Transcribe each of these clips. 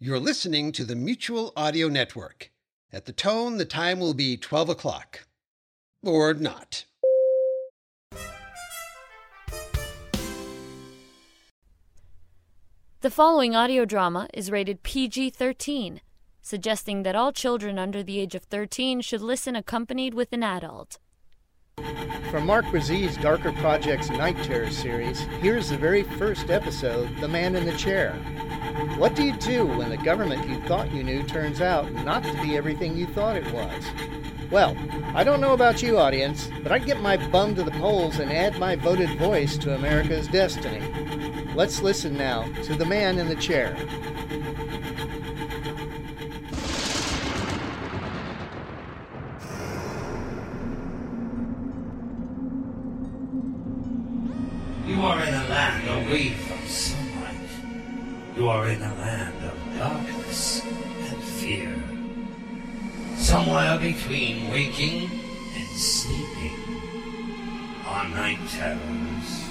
You're listening to the Mutual Audio Network. At the tone, the time will be 12 o'clock. Or not. The following audio drama is rated PG 13, suggesting that all children under the age of 13 should listen accompanied with an adult. From Mark Brazil's Darker Projects Night Terror series, here's the very first episode The Man in the Chair. What do you do when the government you thought you knew turns out not to be everything you thought it was? Well, I don't know about you, audience, but I'd get my bum to the polls and add my voted voice to America's destiny. Let's listen now to The Man in the Chair. You are in a land of darkness and fear. Somewhere between waking and sleeping are night terrors.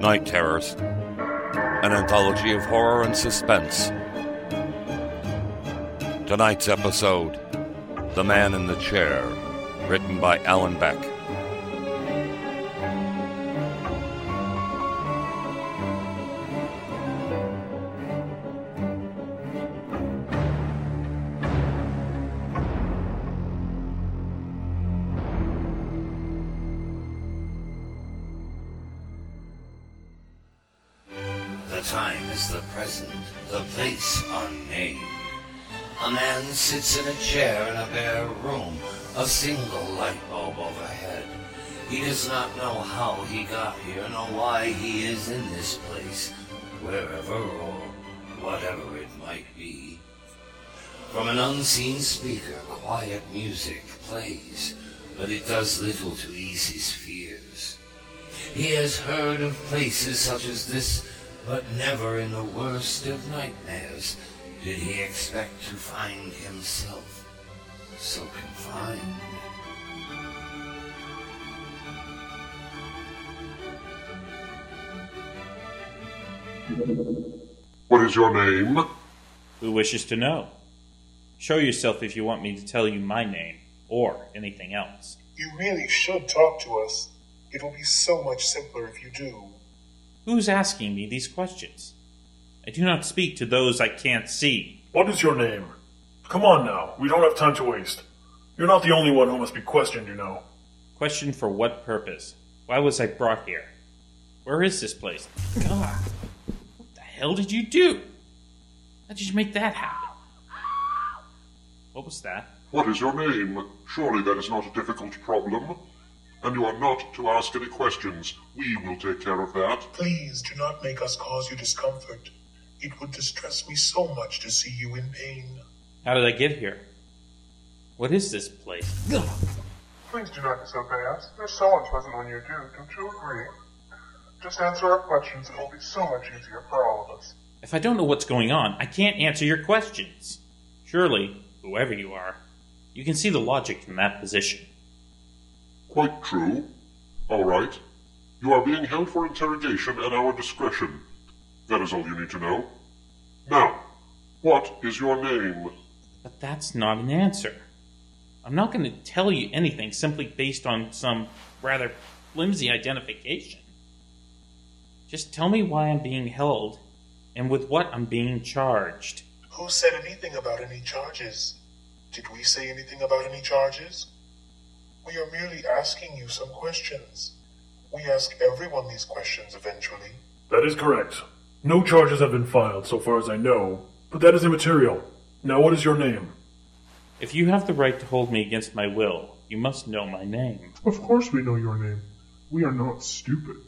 Night Terrors, an anthology of horror and suspense. Tonight's episode The Man in the Chair, written by Alan Beck. He is in this place, wherever or whatever it might be. From an unseen speaker, quiet music plays, but it does little to ease his fears. He has heard of places such as this, but never in the worst of nightmares did he expect to find himself so confined. What is your name? Who wishes to know? Show yourself if you want me to tell you my name, or anything else. You really should talk to us. It will be so much simpler if you do. Who's asking me these questions? I do not speak to those I can't see. What is your name? Come on now, we don't have time to waste. You're not the only one who must be questioned, you know. Question for what purpose? Why was I brought here? Where is this place? God, what the hell did you do? How did you make that happen? What was that? What is your name? Surely that is not a difficult problem. And you are not to ask any questions. We will take care of that. Please do not make us cause you discomfort. It would distress me so much to see you in pain. How did I get here? What is this place? Please do not disobey us. You're so unpleasant when you do. Don't you agree? Just answer our questions. It will be so much easier for all of us. If I don't know what's going on, I can't answer your questions. Surely, whoever you are, you can see the logic from that position. Quite true. All right. You are being held for interrogation at our discretion. That is all you need to know. Now, what is your name? But that's not an answer. I'm not going to tell you anything simply based on some rather flimsy identification. Just tell me why I'm being held and with what I'm being charged. Who said anything about any charges? Did we say anything about any charges? We are merely asking you some questions. We ask everyone these questions eventually. That is correct. No charges have been filed, so far as I know, but that is immaterial. Now, what is your name? If you have the right to hold me against my will, you must know my name. Of course we know your name. We are not stupid.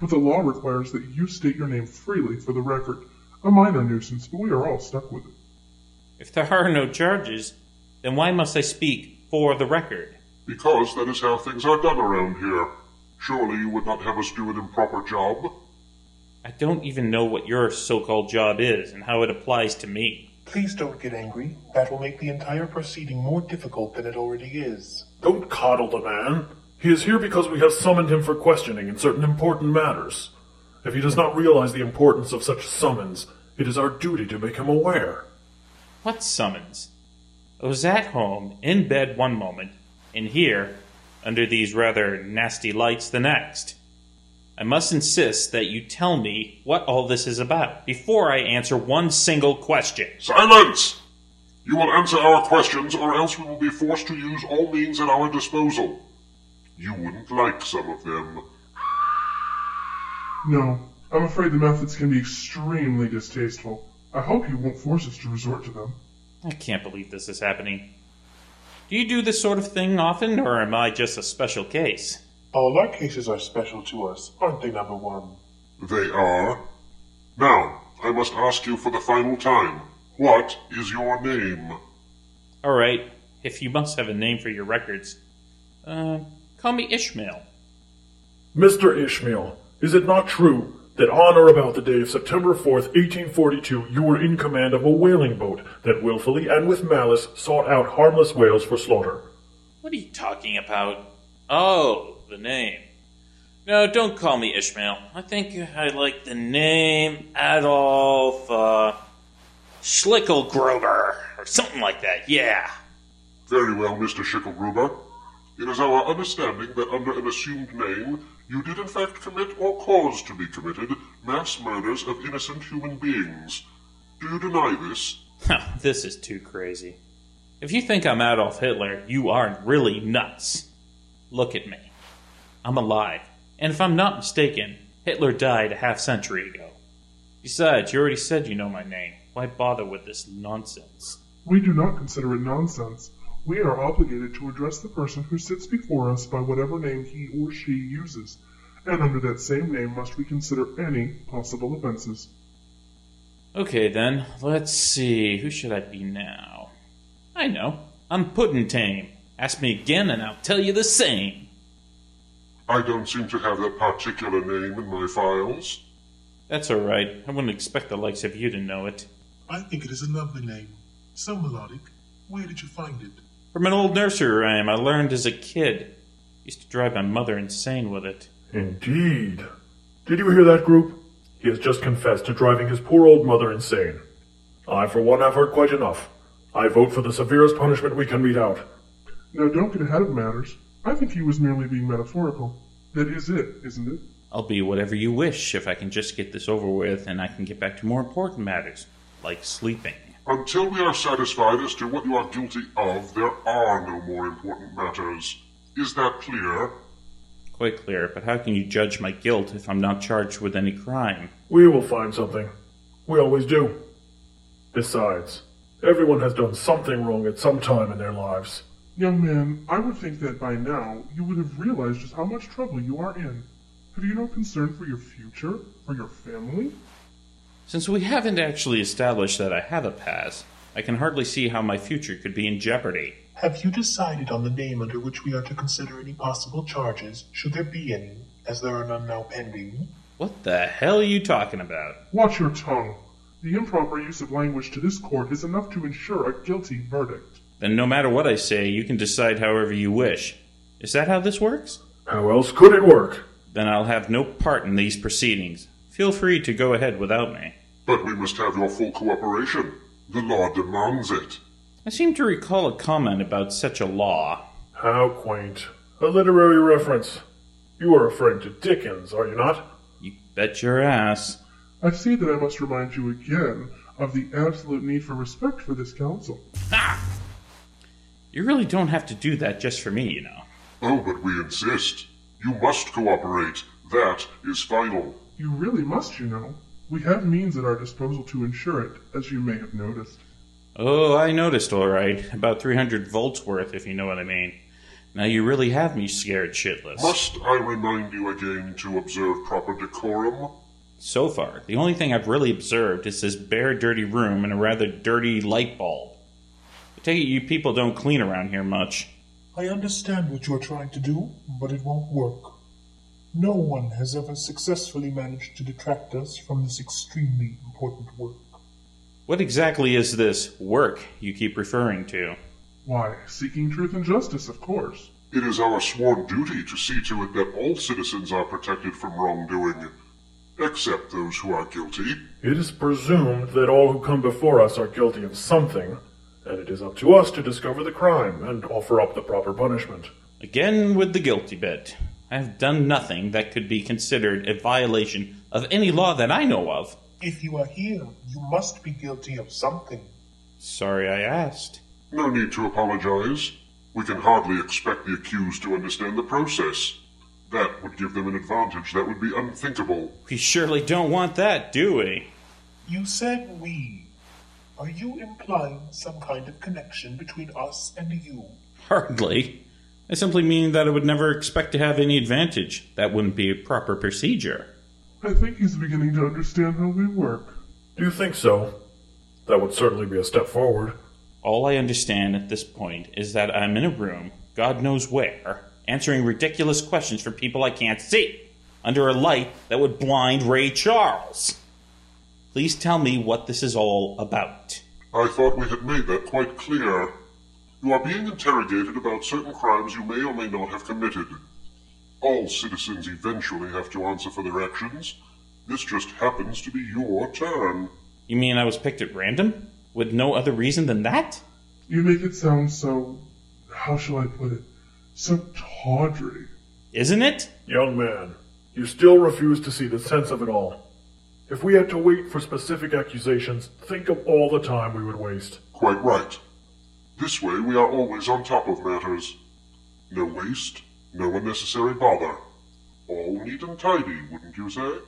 But the law requires that you state your name freely for the record. A minor nuisance, but we are all stuck with it. If there are no charges, then why must I speak for the record? Because that is how things are done around here. Surely you would not have us do an improper job? I don't even know what your so called job is and how it applies to me. Please don't get angry. That will make the entire proceeding more difficult than it already is. Don't coddle the man. He is here because we have summoned him for questioning in certain important matters. If he does not realize the importance of such summons, it is our duty to make him aware. What summons? I was at home, in bed one moment, and here, under these rather nasty lights, the next. I must insist that you tell me what all this is about before I answer one single question. Silence! You will answer our questions, or else we will be forced to use all means at our disposal. You wouldn't like some of them. No, I'm afraid the methods can be extremely distasteful. I hope you won't force us to resort to them. I can't believe this is happening. Do you do this sort of thing often, or am I just a special case? All our cases are special to us, aren't they, number one? They are. Now, I must ask you for the final time. What is your name? All right, if you must have a name for your records, uh, call me Ishmael. Mr. Ishmael, is it not true that on or about the day of September 4th, 1842, you were in command of a whaling boat that willfully and with malice sought out harmless whales for slaughter? What are you talking about? Oh, the name. No, don't call me Ishmael. I think I like the name Adolf, uh, Schlickelgruber, or something like that, yeah. Very well, Mr. Schickelgruber. It is our understanding that under an assumed name, you did in fact commit or cause to be committed mass murders of innocent human beings. Do you deny this? this is too crazy. If you think I'm Adolf Hitler, you are really nuts. Look at me. I'm alive. And if I'm not mistaken, Hitler died a half century ago. Besides, you already said you know my name. Why bother with this nonsense? We do not consider it nonsense. We are obligated to address the person who sits before us by whatever name he or she uses, and under that same name must we consider any possible offenses. Okay then, let's see. Who should I be now? I know. I'm Puddentame. Ask me again and I'll tell you the same. I don't seem to have that particular name in my files. That's alright. I wouldn't expect the likes of you to know it. I think it is a lovely name. So melodic. Where did you find it? From an old nursery rhyme I learned as a kid. Used to drive my mother insane with it. Indeed. Did you hear that, group? He has just confessed to driving his poor old mother insane. I, for one, have heard quite enough. I vote for the severest punishment we can mete out. Now, don't get ahead of matters. I think he was merely being metaphorical. That is it, isn't it? I'll be whatever you wish if I can just get this over with and I can get back to more important matters, like sleeping. Until we are satisfied as to what you are guilty of, there are no more important matters. Is that clear? Quite clear, but how can you judge my guilt if I'm not charged with any crime? We will find something. We always do. Besides, everyone has done something wrong at some time in their lives. Young man, I would think that by now you would have realized just how much trouble you are in. Have you no concern for your future? For your family? Since we haven't actually established that I have a past, I can hardly see how my future could be in jeopardy. Have you decided on the name under which we are to consider any possible charges, should there be any, as there are none now pending? What the hell are you talking about? Watch your tongue. The improper use of language to this court is enough to ensure a guilty verdict. Then no matter what I say, you can decide however you wish. Is that how this works? How else could it work? Then I'll have no part in these proceedings. Feel free to go ahead without me. But we must have your full cooperation. The law demands it. I seem to recall a comment about such a law. How quaint. A literary reference. You are a friend to Dickens, are you not? You bet your ass. I see that I must remind you again of the absolute need for respect for this council. Ha! You really don't have to do that just for me, you know. Oh, but we insist. You must cooperate. That is final. You really must, you know. We have means at our disposal to ensure it, as you may have noticed. Oh, I noticed all right. About 300 volts worth, if you know what I mean. Now you really have me scared shitless. Must I remind you again to observe proper decorum? So far, the only thing I've really observed is this bare, dirty room and a rather dirty light bulb. I take it you people don't clean around here much. I understand what you're trying to do, but it won't work. No one has ever successfully managed to detract us from this extremely important work. What exactly is this work you keep referring to? Why, seeking truth and justice, of course. It is our sworn duty to see to it that all citizens are protected from wrongdoing, except those who are guilty. It is presumed that all who come before us are guilty of something, and it is up to us to discover the crime and offer up the proper punishment. Again with the guilty bit. I have done nothing that could be considered a violation of any law that I know of. If you are here, you must be guilty of something. Sorry I asked. No need to apologize. We can hardly expect the accused to understand the process. That would give them an advantage that would be unthinkable. We surely don't want that, do we? You said we. Are you implying some kind of connection between us and you? Hardly. I simply mean that I would never expect to have any advantage. That wouldn't be a proper procedure. I think he's beginning to understand how we work. Do you think so? That would certainly be a step forward. All I understand at this point is that I'm in a room, God knows where, answering ridiculous questions from people I can't see, under a light that would blind Ray Charles. Please tell me what this is all about. I thought we had made that quite clear. You are being interrogated about certain crimes you may or may not have committed. All citizens eventually have to answer for their actions. This just happens to be your turn. You mean I was picked at random? With no other reason than that? You make it sound so. How shall I put it? So tawdry. Isn't it? Young man, you still refuse to see the sense of it all. If we had to wait for specific accusations, think of all the time we would waste. Quite right. This way we are always on top of matters. No waste, no unnecessary bother. All neat and tidy, wouldn't you say?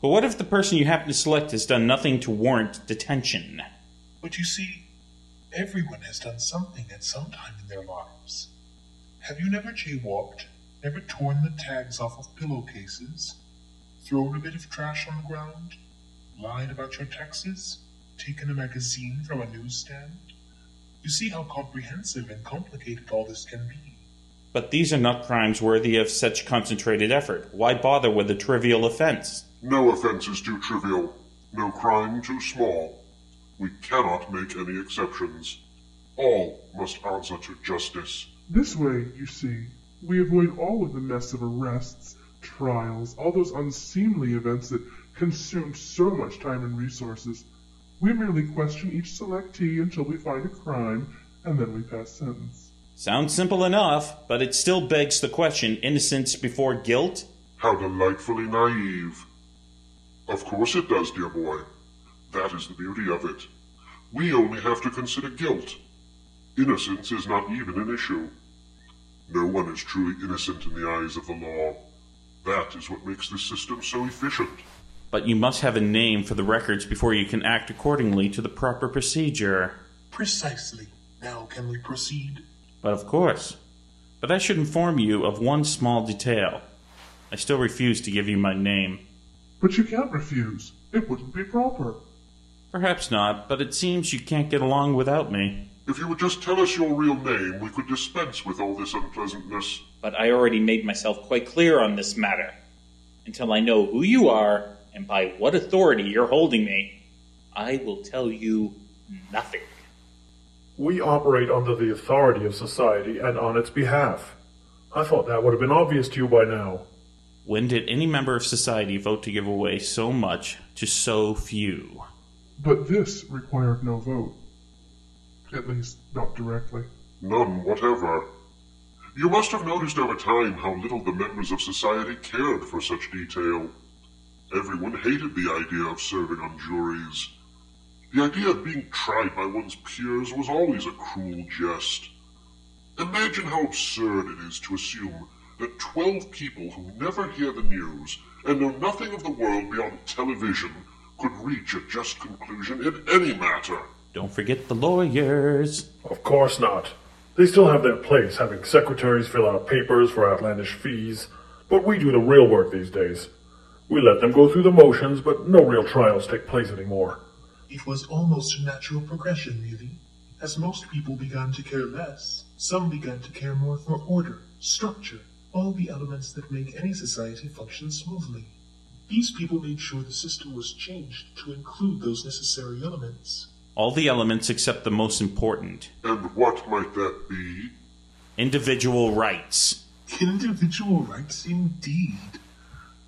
But what if the person you happen to select has done nothing to warrant detention? But you see, everyone has done something at some time in their lives. Have you never jaywalked, never torn the tags off of pillowcases, thrown a bit of trash on the ground, lied about your taxes, taken a magazine from a newsstand? You see how comprehensive and complicated all this can be. But these are not crimes worthy of such concentrated effort. Why bother with a trivial offense? No offense is too trivial, no crime too small. We cannot make any exceptions. All must answer to justice. This way, you see, we avoid all of the mess of arrests, trials, all those unseemly events that consume so much time and resources. We merely question each selectee until we find a crime, and then we pass sentence. Sounds simple enough, but it still begs the question innocence before guilt? How delightfully naive. Of course it does, dear boy. That is the beauty of it. We only have to consider guilt. Innocence is not even an issue. No one is truly innocent in the eyes of the law. That is what makes this system so efficient. But you must have a name for the records before you can act accordingly to the proper procedure. Precisely. Now can we proceed? But of course. But I should inform you of one small detail. I still refuse to give you my name. But you can't refuse. It wouldn't be proper. Perhaps not, but it seems you can't get along without me. If you would just tell us your real name, we could dispense with all this unpleasantness. But I already made myself quite clear on this matter. Until I know who you are and by what authority you're holding me, I will tell you nothing. We operate under the authority of society and on its behalf. I thought that would have been obvious to you by now. When did any member of society vote to give away so much to so few? But this required no vote. At least, not directly. None whatever. You must have noticed over time how little the members of society cared for such detail. Everyone hated the idea of serving on juries. The idea of being tried by one's peers was always a cruel jest. Imagine how absurd it is to assume that twelve people who never hear the news and know nothing of the world beyond television could reach a just conclusion in any matter. Don't forget the lawyers. Of course not. They still have their place, having secretaries fill out papers for outlandish fees, but we do the real work these days. We let them go through the motions, but no real trials take place anymore. It was almost a natural progression, really. As most people began to care less, some began to care more for order, structure, all the elements that make any society function smoothly. These people made sure the system was changed to include those necessary elements. All the elements except the most important And what might that be? individual rights. Individual rights indeed.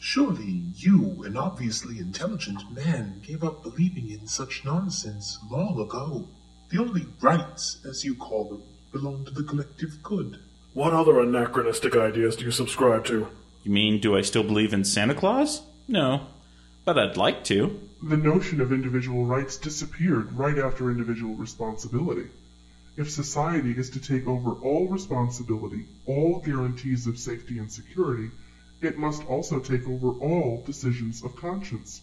Surely you, an obviously intelligent man, gave up believing in such nonsense long ago. The only rights, as you call them, belong to the collective good. What other anachronistic ideas do you subscribe to? You mean, do I still believe in Santa Claus? No. But I'd like to. The notion of individual rights disappeared right after individual responsibility. If society is to take over all responsibility, all guarantees of safety and security, it must also take over all decisions of conscience.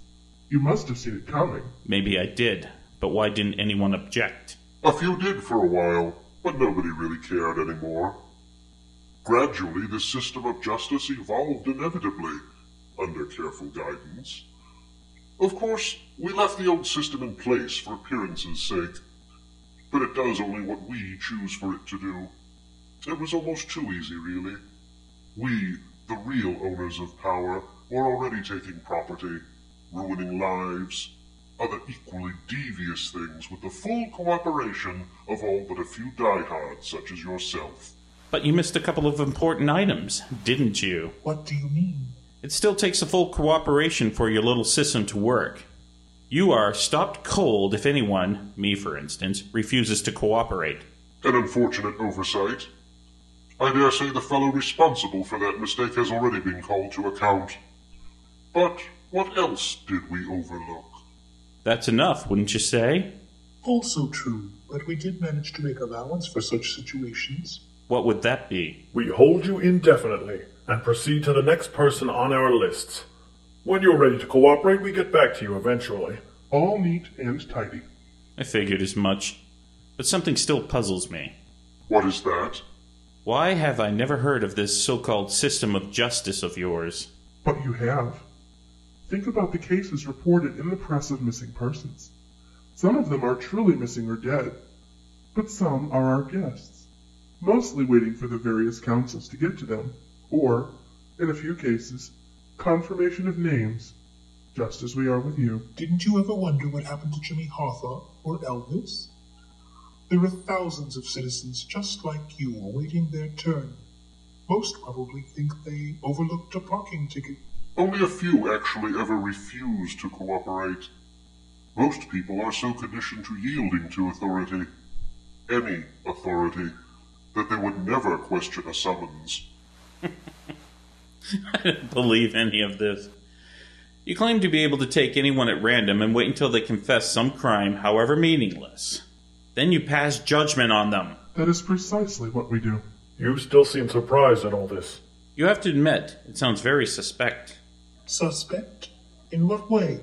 You must have seen it coming. Maybe I did. But why didn't anyone object? A few did for a while, but nobody really cared anymore. Gradually, the system of justice evolved inevitably, under careful guidance. Of course, we left the old system in place for appearance's sake, but it does only what we choose for it to do. It was almost too easy, really. We, the real owners of power, were already taking property, ruining lives, other equally devious things with the full cooperation of all but a few diehards such as yourself. But you missed a couple of important items, didn't you? What do you mean? It still takes a full cooperation for your little system to work. You are stopped cold if anyone, me for instance, refuses to cooperate. An unfortunate oversight. I dare say the fellow responsible for that mistake has already been called to account. But what else did we overlook? That's enough, wouldn't you say? Also true, but we did manage to make allowance for such situations. What would that be? We hold you indefinitely and proceed to the next person on our lists. When you're ready to cooperate, we get back to you eventually. All neat and tidy. I figured as much. But something still puzzles me. What is that? Why have I never heard of this so called system of justice of yours? But you have. Think about the cases reported in the press of missing persons. Some of them are truly missing or dead, but some are our guests, mostly waiting for the various councils to get to them, or, in a few cases, confirmation of names, just as we are with you. Didn't you ever wonder what happened to Jimmy Hawthorne or Elvis? There are thousands of citizens just like you awaiting their turn. Most probably think they overlooked a parking ticket. Only a few actually ever refuse to cooperate. Most people are so conditioned to yielding to authority, any authority, that they would never question a summons. I don't believe any of this. You claim to be able to take anyone at random and wait until they confess some crime, however meaningless. Then you pass judgment on them. That is precisely what we do. You still seem surprised at all this. You have to admit, it sounds very suspect. Suspect? In what way?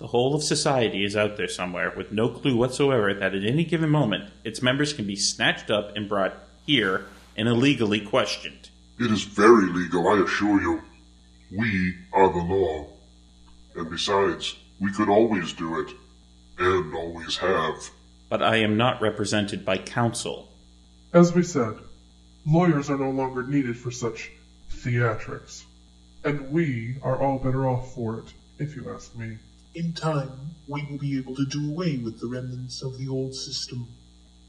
The whole of society is out there somewhere with no clue whatsoever that at any given moment its members can be snatched up and brought here and illegally questioned. It is very legal, I assure you. We are the law. And besides, we could always do it. And always have. But I am not represented by counsel. As we said, lawyers are no longer needed for such theatrics. And we are all better off for it, if you ask me. In time, we will be able to do away with the remnants of the old system.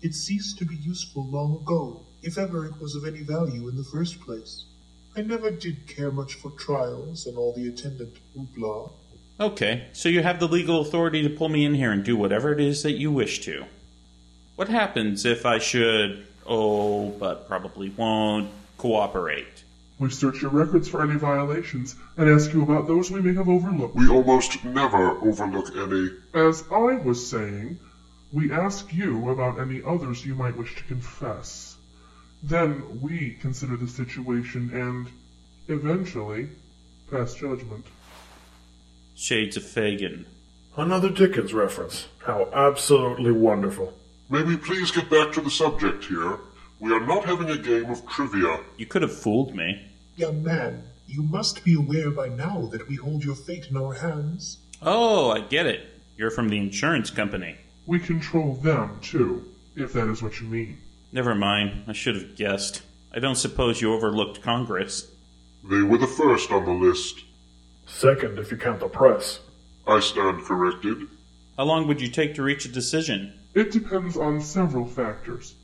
It ceased to be useful long ago, if ever it was of any value in the first place. I never did care much for trials and all the attendant hoopla. Okay, so you have the legal authority to pull me in here and do whatever it is that you wish to. What happens if I should, oh, but probably won't, cooperate? We search your records for any violations and ask you about those we may have overlooked. We almost never overlook any. As I was saying, we ask you about any others you might wish to confess. Then we consider the situation and, eventually, pass judgment. Shades of Fagin. Another Dickens reference. How absolutely wonderful. May we please get back to the subject here? We are not having a game of trivia. You could have fooled me. Young man, you must be aware by now that we hold your fate in our hands. Oh, I get it. You're from the insurance company. We control them, too, if that is what you mean. Never mind. I should have guessed. I don't suppose you overlooked Congress. They were the first on the list. Second, if you count the press. I stand corrected. How long would you take to reach a decision? It depends on several factors.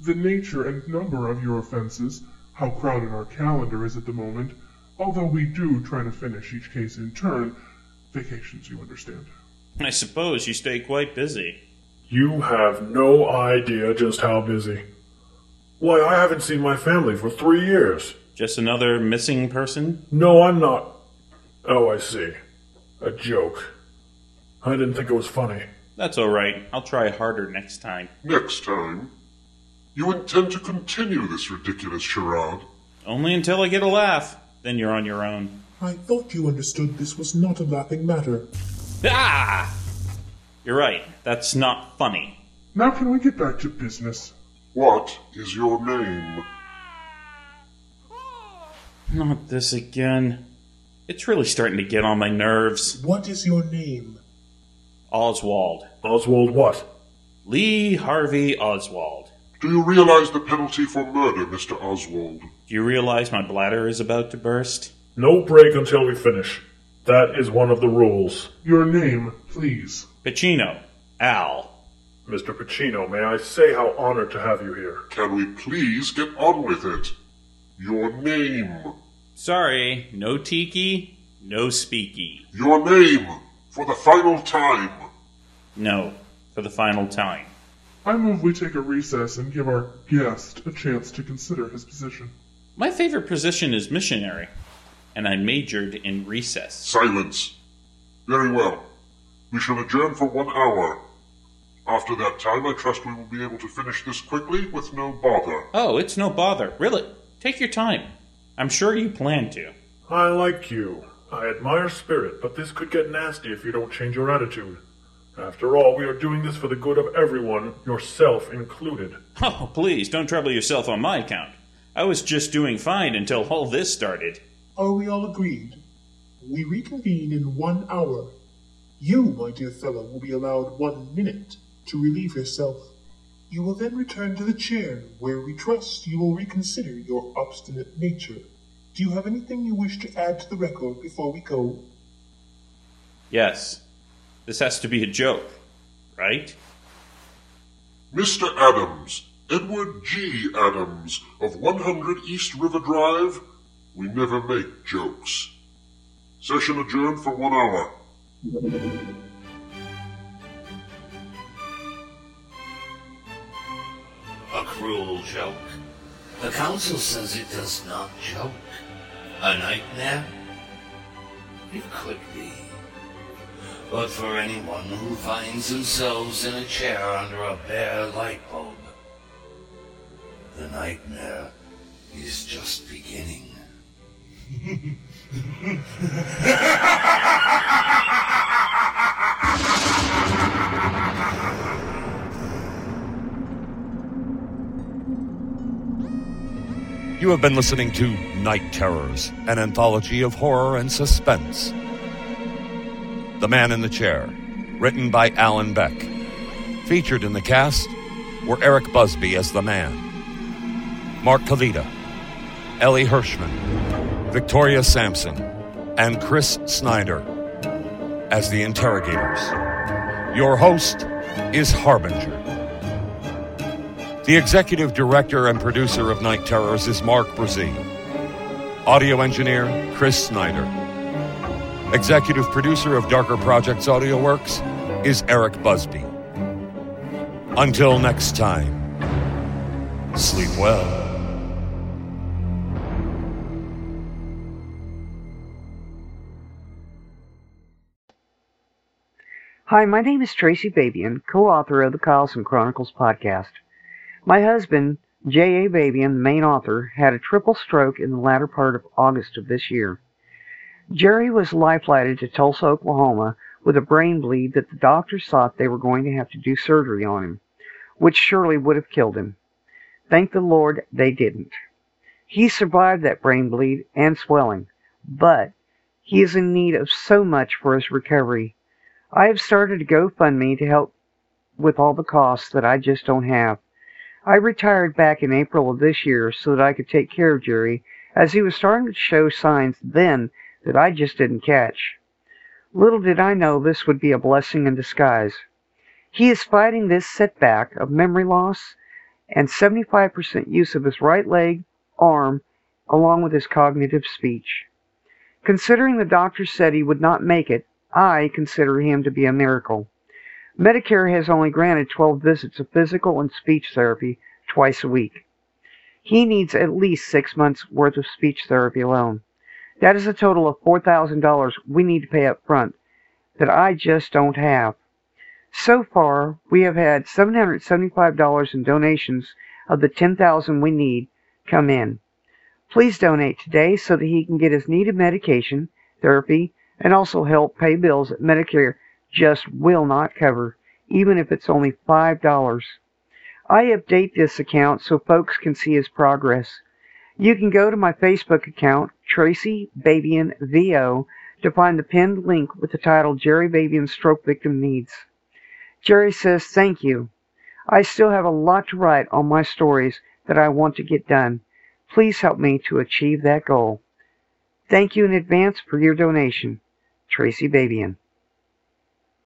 The nature and number of your offenses, how crowded our calendar is at the moment, although we do try to finish each case in turn. Vacations, you understand. I suppose you stay quite busy. You have no idea just how busy. Why, I haven't seen my family for three years. Just another missing person? No, I'm not. Oh, I see. A joke. I didn't think it was funny. That's all right. I'll try harder next time. Next time? You intend to continue this ridiculous charade? Only until I get a laugh. Then you're on your own. I thought you understood this was not a laughing matter. Ah! You're right. That's not funny. Now can we get back to business? What is your name? Not this again. It's really starting to get on my nerves. What is your name? Oswald. Oswald what? Lee Harvey Oswald. Do you realize the penalty for murder, Mr. Oswald? Do you realize my bladder is about to burst? No break until we finish. That is one of the rules. Your name, please. Pacino. Al. Mr. Pacino, may I say how honored to have you here? Can we please get on with it? Your name. Sorry, no tiki, no speaky. Your name, for the final time. No, for the final time. I move we take a recess and give our guest a chance to consider his position. My favorite position is missionary, and I majored in recess. Silence. Very well. We shall adjourn for one hour. After that time, I trust we will be able to finish this quickly with no bother. Oh, it's no bother. Really. Take your time. I'm sure you plan to. I like you. I admire spirit, but this could get nasty if you don't change your attitude. After all, we are doing this for the good of everyone, yourself included. Oh, please, don't trouble yourself on my account. I was just doing fine until all this started. Are we all agreed? We reconvene in one hour. You, my dear fellow, will be allowed one minute to relieve yourself. You will then return to the chair, where we trust you will reconsider your obstinate nature. Do you have anything you wish to add to the record before we go? Yes. This has to be a joke, right? Mr. Adams, Edward G. Adams of 100 East River Drive, we never make jokes. Session adjourned for one hour. Cruel joke. The council says it does not joke. A nightmare? It could be. But for anyone who finds themselves in a chair under a bare light bulb, the nightmare is just beginning. You have been listening to Night Terrors, an anthology of horror and suspense. The Man in the Chair, written by Alan Beck. Featured in the cast were Eric Busby as the Man, Mark Kavita, Ellie Hirschman, Victoria Sampson, and Chris Snyder as the interrogators. Your host is Harbinger. The executive director and producer of Night Terrors is Mark Brzee. Audio engineer, Chris Snyder. Executive producer of Darker Projects Audio Works is Eric Busby. Until next time, sleep well. Hi, my name is Tracy Babian, co-author of the Carlson Chronicles podcast. My husband, J.A. Babian, the main author, had a triple stroke in the latter part of August of this year. Jerry was life-flighted to Tulsa, Oklahoma, with a brain bleed that the doctors thought they were going to have to do surgery on him, which surely would have killed him. Thank the Lord they didn't. He survived that brain bleed and swelling, but he is in need of so much for his recovery. I have started a GoFundMe to help with all the costs that I just don't have. I retired back in April of this year so that I could take care of Jerry as he was starting to show signs then that I just didn't catch. Little did I know this would be a blessing in disguise. He is fighting this setback of memory loss and 75% use of his right leg, arm, along with his cognitive speech. Considering the doctor said he would not make it, I consider him to be a miracle. Medicare has only granted 12 visits of physical and speech therapy twice a week. He needs at least six months' worth of speech therapy alone. That is a total of $4,000 we need to pay up front that I just don't have. So far, we have had $775 in donations of the 10000 we need come in. Please donate today so that he can get his needed medication, therapy, and also help pay bills at Medicare just will not cover, even if it's only $5. I update this account so folks can see his progress. You can go to my Facebook account, Tracy Babian VO, to find the pinned link with the title Jerry Babian Stroke Victim Needs. Jerry says, Thank you. I still have a lot to write on my stories that I want to get done. Please help me to achieve that goal. Thank you in advance for your donation. Tracy Babian.